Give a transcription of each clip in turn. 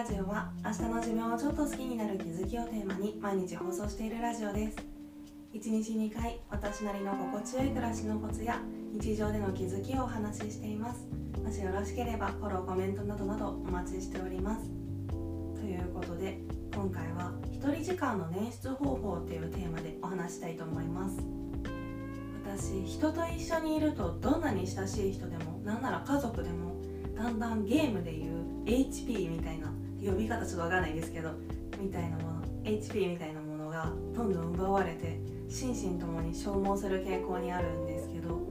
ラジオは明日の自分をちょっと好きになる気づきをテーマに毎日放送しているラジオです。1日2回私なりの心地よい暮らしのコツや日常での気づきをお話ししています。もしよろしければフォローコメントなどなどお待ちしております。ということで今回は一人時間の捻出方法っていうテーマでお話したいと思います。私人と一緒にいるとどんなに親しい人でもなんなら家族でもだんだんゲームでいう HP みたいな呼び方ちょっとわかんないですけどみたいなもの HP みたいなものがどんどん奪われて心身ともに消耗する傾向にあるんですけど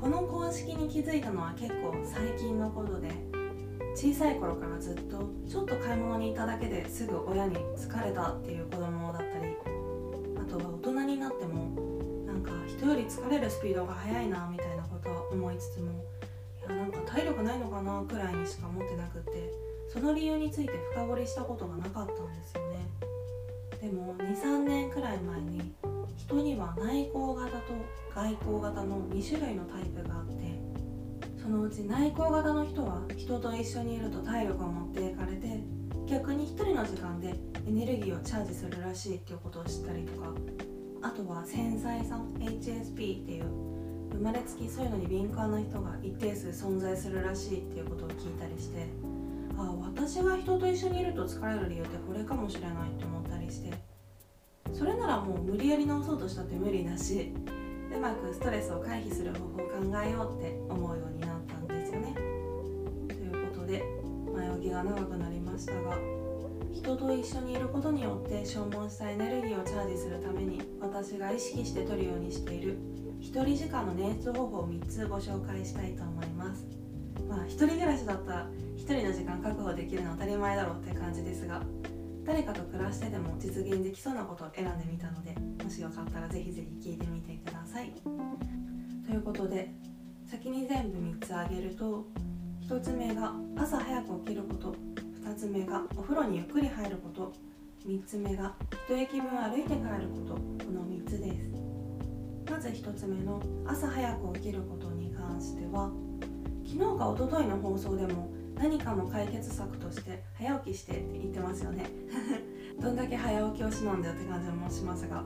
この公式に気づいたのは結構最近のことで小さい頃からずっとちょっと買い物に行っただけですぐ親に疲れたっていう子供だったりあとは大人になってもなんか人より疲れるスピードが速いなみたいなことは思いつつもいやなんか体力ないのかなくらいにしか思ってなくってその理由について深掘りしたことがなかったんですよね。でも23年くらい前に人には内向型と外向型の2種類のタイプがあってそのうち内向型の人は人と一緒にいると体力を持っていかれて逆に1人の時間でエネルギーをチャージするらしいっていうことを知ったりとかあとは繊細さん HSP っていう生まれつきそういうのに敏感な人が一定数存在するらしいっていうことを聞いたりしてあ私が人と一緒にいると疲れる理由ってこれかもしれないって思ったりしてそれならもう無理やり直そうとしたって無理だしうまくストレスを回避する方法を考えようって思うようになったんですよね。ということで前置きが長くなりましたが人と一緒にいることによって消耗したエネルギーをチャージするために私が意識して取るようにしている一人時間の捻出方法を3つご紹介したいと思いますまあ一人暮らしだったら一人の時間確保できるのは当たり前だろうって感じですが誰かと暮らしてでも実現できそうなことを選んでみたのでもしよかったらぜひぜひ聞いてみてください。ということで先に全部3つ挙げると1つ目が朝早く起きること。2つ目がお風呂にゆっくり入ること。3つ目が一駅分歩いて帰ること。この3つです。まず1つ目の朝早く起きることに関しては昨日か一昨日の放送でも何かの解決策として早起きしてって言ってますよね。どんだけ早起きをしのんだよって感じもしますが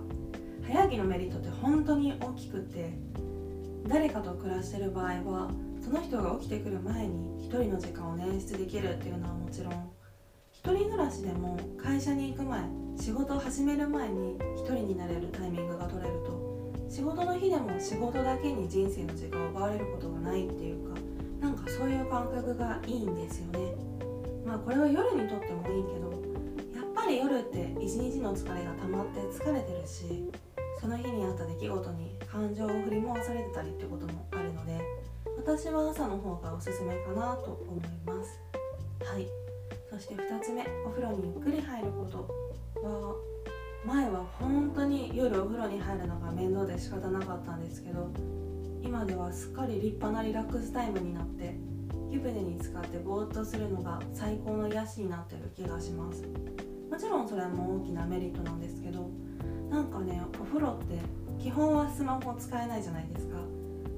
早起きのメリットって本当に大きくて誰かと暮らしてる場合はその人が起きてくる前に一人の時間を捻出できるっていうのはもちろん一人暮らしでも会社に行く前仕事を始める前に一人になれるタイミングが取れると仕事の日でも仕事だけに人生の時間を奪われることがないっていうかかそういう感覚がいいんですよね。まあこれは夜にとってもいいけどやっぱり夜って一日の疲れが溜まって疲れてるしその日にあった出来事に感情を振り回されてたりってこともあるので私は朝の方がおすすめかなと思います。はい。そして2つ目お風呂にゆっくり入ることは前は本当に夜お風呂に入るのが面倒で仕方なかったんですけど今ではすっかり立派なリラックスタイムになって湯船に浸かってぼーっとするのが最高の癒しになってる気がします。もちろんそれも大きなメリットなんですけどなんかねお風呂って基本はスマホ使えないじゃないですか。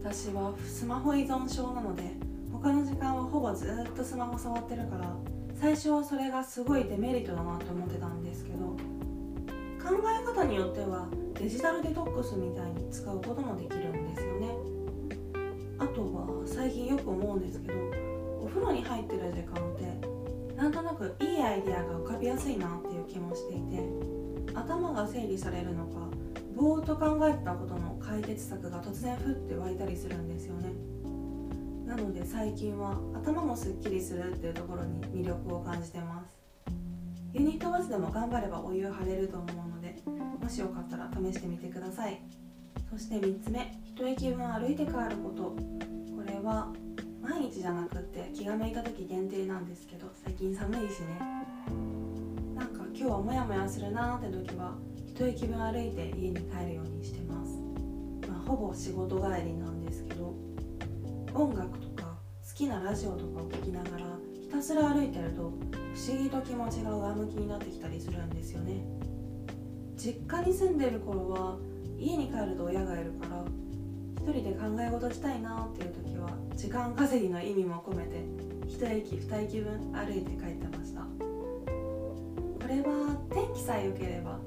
私はスマホ依存症なので他の時間はほぼずっとスマホ触ってるから最初はそれがすごいデメリットだなと思ってたんですけど考え方によってはデジタルデトックスみたいに使うこともできるんですよね。あとは最近よく思うんですけどお風呂に入ってる時間ってなんとなくいいアイデアが浮かびやすいなっていう気もしていて頭が整理されるのかぼーっと考えたことの解決策が突然ふって湧いたりするんですよね。なので最近は頭もすっきりするっていうところに魅力を感じてます。ユニットバスでも頑張ればお湯張れると思うのでもしよかったら試してみてください。そして3つ目一駅分歩いて帰ること。は毎日じゃなくって気が向いた時限定なんですけど最近寒いしね。なんか今日はモヤモヤするなーって時は一駅分歩いて家に帰るようにしてます。まあほぼ仕事帰りなんですけど音楽とか好きなラジオとかを聴きながらひたすら歩いてると不思議と気持ちが上向きになってきたりするんですよね。実家に住んでる頃は家に帰ると親がいるから人で考え事したいなっていう時は時間稼ぎの意味も込めて一駅二駅分歩いて帰ってました。これは天気さえ良ければ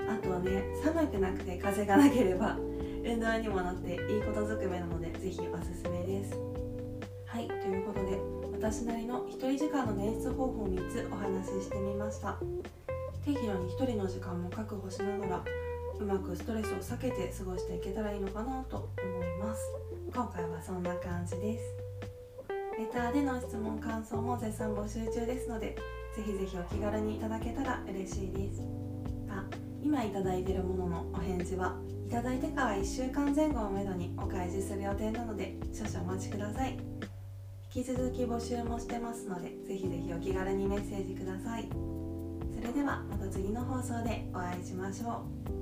あとはね寒くなくて風がなければ運動にもなっていいことずくめなのでぜひおすすめです。はいということで私なりの1人時間の捻出方法3つお話ししてみました。適度に1人の時間も確保しながらうまくストレスを避けて過ごしていけたらいいのかなと思います。今回はそんな感じです。レターでの質問感想も絶賛募集中ですのでぜひぜひお気軽にいただけたら嬉しいです。あ今いただいているもののお返事はいただいてから1週間前後をめどにお返しする予定なので少々お待ちください。引き続き募集もしてますのでぜひぜひお気軽にメッセージください。それではまた次の放送でお会いしましょう。